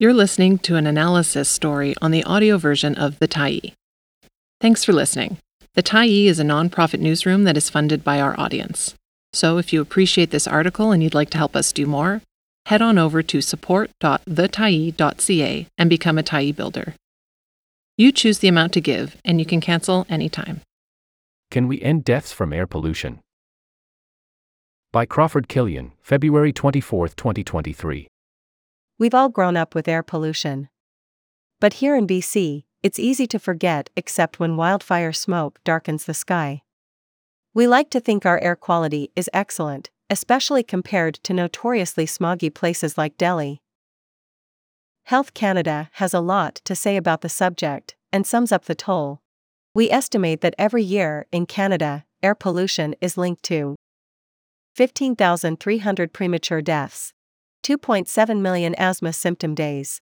You're listening to an analysis story on the audio version of The Tyee. Thanks for listening. The Tyee is a nonprofit newsroom that is funded by our audience. So if you appreciate this article and you'd like to help us do more, head on over to support.thetyee.ca and become a Tyee builder. You choose the amount to give, and you can cancel anytime. Can we end deaths from air pollution? By Crawford Kilian, February 24, 2023. We've all grown up with air pollution. But here in BC, it's easy to forget except when wildfire smoke darkens the sky. We like to think our air quality is excellent, especially compared to notoriously smoggy places like Delhi. Health Canada has a lot to say about the subject and sums up the toll. We estimate that every year in Canada, air pollution is linked to 15,300 premature deaths, 2.7 million asthma symptom days,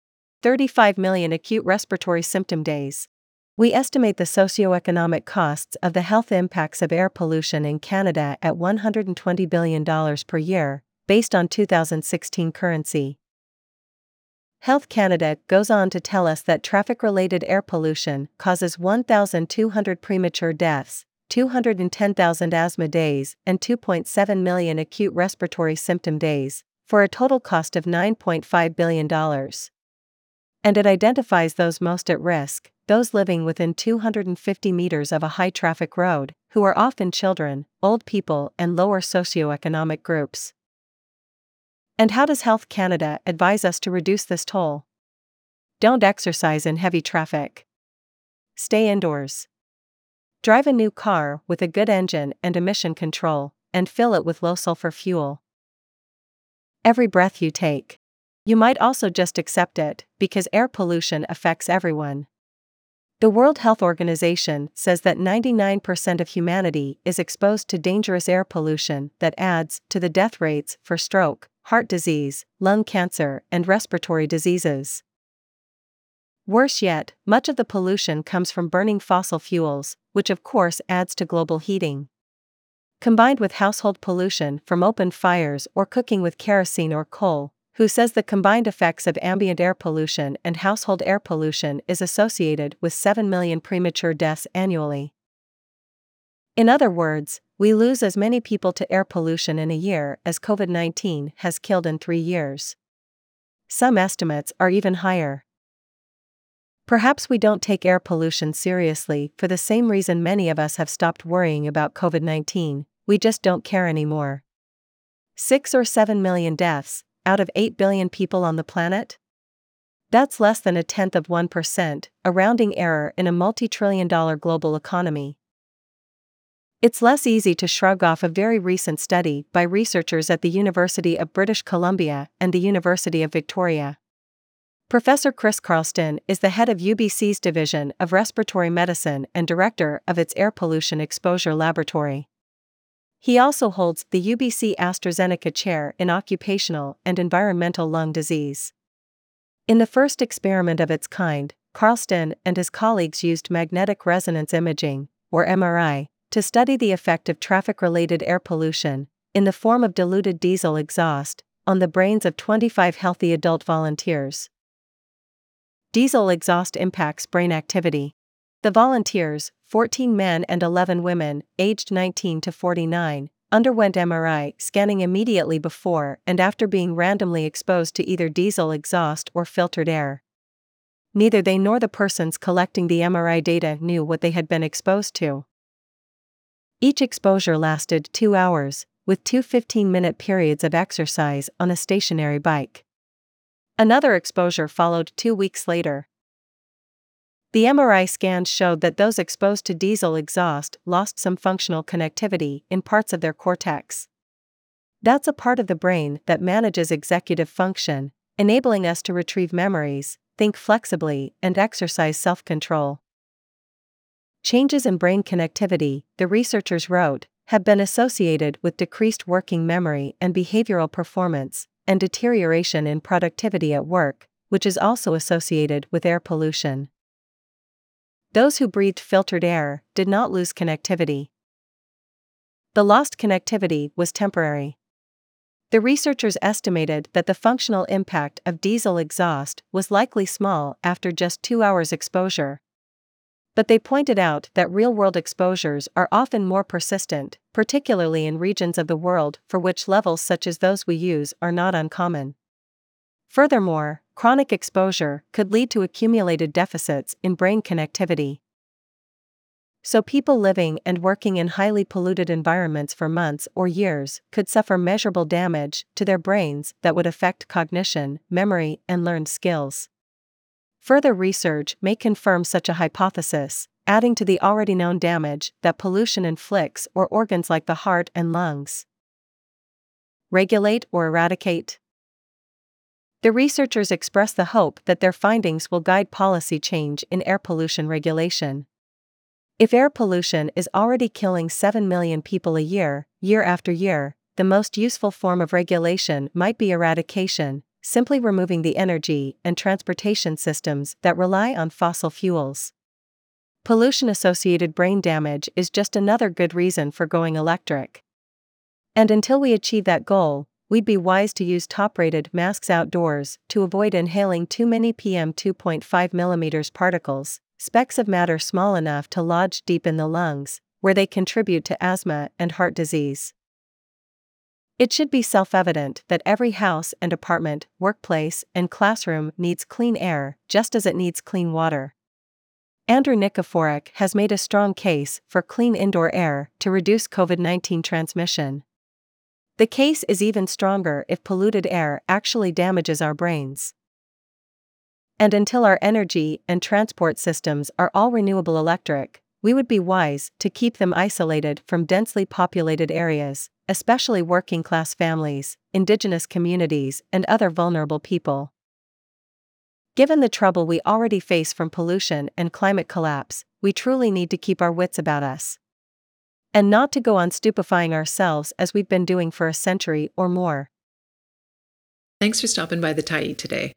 35 million acute respiratory symptom days. We estimate the socioeconomic costs of the health impacts of air pollution in Canada at $120 billion per year, based on 2016 currency. Health Canada goes on to tell us that traffic related air pollution causes 1,200 premature deaths, 210,000 asthma days, and 2.7 million acute respiratory symptom days, for a total cost of $9.5 billion. And it identifies those most at risk, those living within 250 meters of a high traffic road, who are often children, old people, and lower socioeconomic groups. And how does Health Canada advise us to reduce this toll? Don't exercise in heavy traffic. Stay indoors. Drive a new car with a good engine and emission control, and fill it with low sulfur fuel every breath you take. You might also just accept it, because air pollution affects everyone. The World Health Organization says that 99% of humanity is exposed to dangerous air pollution that adds to the death rates for stroke, heart disease, lung cancer, and respiratory diseases. Worse yet, much of the pollution comes from burning fossil fuels, which of course adds to global heating combined with household pollution from open fires or cooking with kerosene or coal, who says the combined effects of ambient air pollution and household air pollution is associated with 7 million premature deaths annually. In other words, we lose as many people to air pollution in a year as COVID 19 has killed in three years. Some estimates are even higher. Perhaps we don't take air pollution seriously for the same reason many of us have stopped worrying about COVID 19 we just don't care anymore. 6 or 7 million deaths, out of 8 billion people on the planet? That's less than a tenth of 1%, a rounding error in a multi trillion dollar global economy. It's less easy to shrug off a very recent study by researchers at the University of British Columbia and the University of Victoria. Professor Chris Carlsten is the head of UBC's Division of Respiratory Medicine and director of its Air Pollution Exposure Laboratory. He also holds the UBC AstraZeneca Chair in Occupational and Environmental Lung Disease. In the first experiment of its kind, Carlsten and his colleagues used magnetic resonance imaging, or MRI, to study the effect of traffic related air pollution, in the form of diluted diesel exhaust, on the brains of 25 healthy adult volunteers. Diesel exhaust impacts brain activity. The volunteers, 14 men and 11 women, aged 19 to 49, underwent MRI scanning immediately before and after being randomly exposed to either diesel exhaust or filtered air. Neither they nor the persons collecting the MRI data knew what they had been exposed to. Each exposure lasted two hours, with two 15 minute periods of exercise on a stationary bike. Another exposure followed two weeks later. The MRI scans showed that those exposed to diesel exhaust lost some functional connectivity in parts of their cortex. That's a part of the brain that manages executive function, enabling us to retrieve memories, think flexibly, and exercise self control. Changes in brain connectivity, the researchers wrote, have been associated with decreased working memory and behavioral performance, and deterioration in productivity at work, which is also associated with air pollution. Those who breathed filtered air did not lose connectivity. The lost connectivity was temporary. The researchers estimated that the functional impact of diesel exhaust was likely small after just two hours exposure. But they pointed out that real world exposures are often more persistent, particularly in regions of the world for which levels such as those we use are not uncommon. Furthermore, chronic exposure could lead to accumulated deficits in brain connectivity. So, people living and working in highly polluted environments for months or years could suffer measurable damage to their brains that would affect cognition, memory, and learned skills. Further research may confirm such a hypothesis, adding to the already known damage that pollution inflicts or organs like the heart and lungs. Regulate or eradicate. The researchers express the hope that their findings will guide policy change in air pollution regulation. If air pollution is already killing 7 million people a year, year after year, the most useful form of regulation might be eradication, simply removing the energy and transportation systems that rely on fossil fuels. Pollution associated brain damage is just another good reason for going electric. And until we achieve that goal, we'd be wise to use top rated masks outdoors to avoid inhaling too many PM 2.5 mm particles, specks of matter small enough to lodge deep in the lungs, where they contribute to asthma and heart disease. It should be self evident that every house and apartment, workplace, and classroom needs clean air, just as it needs clean water. Andrew Nikiforuk has made a strong case for clean indoor air to reduce COVID 19 transmission. The case is even stronger if polluted air actually damages our brains. And until our energy and transport systems are all renewable electric, we would be wise to keep them isolated from densely populated areas, especially working class families, indigenous communities, and other vulnerable people. Given the trouble we already face from pollution and climate collapse, we truly need to keep our wits about us. And not to go on stupefying ourselves as we've been doing for a century or more. Thanks for stopping by the Tyee today.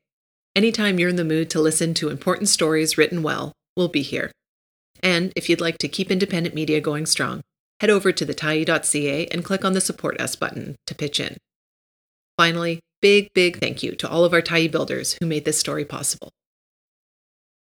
Anytime you're in the mood to listen to important stories written well, we'll be here. And if you'd like to keep independent media going strong, head over to thetyee.ca and click on the Support Us button to pitch in. Finally, big, big thank you to all of our Tyee builders who made this story possible.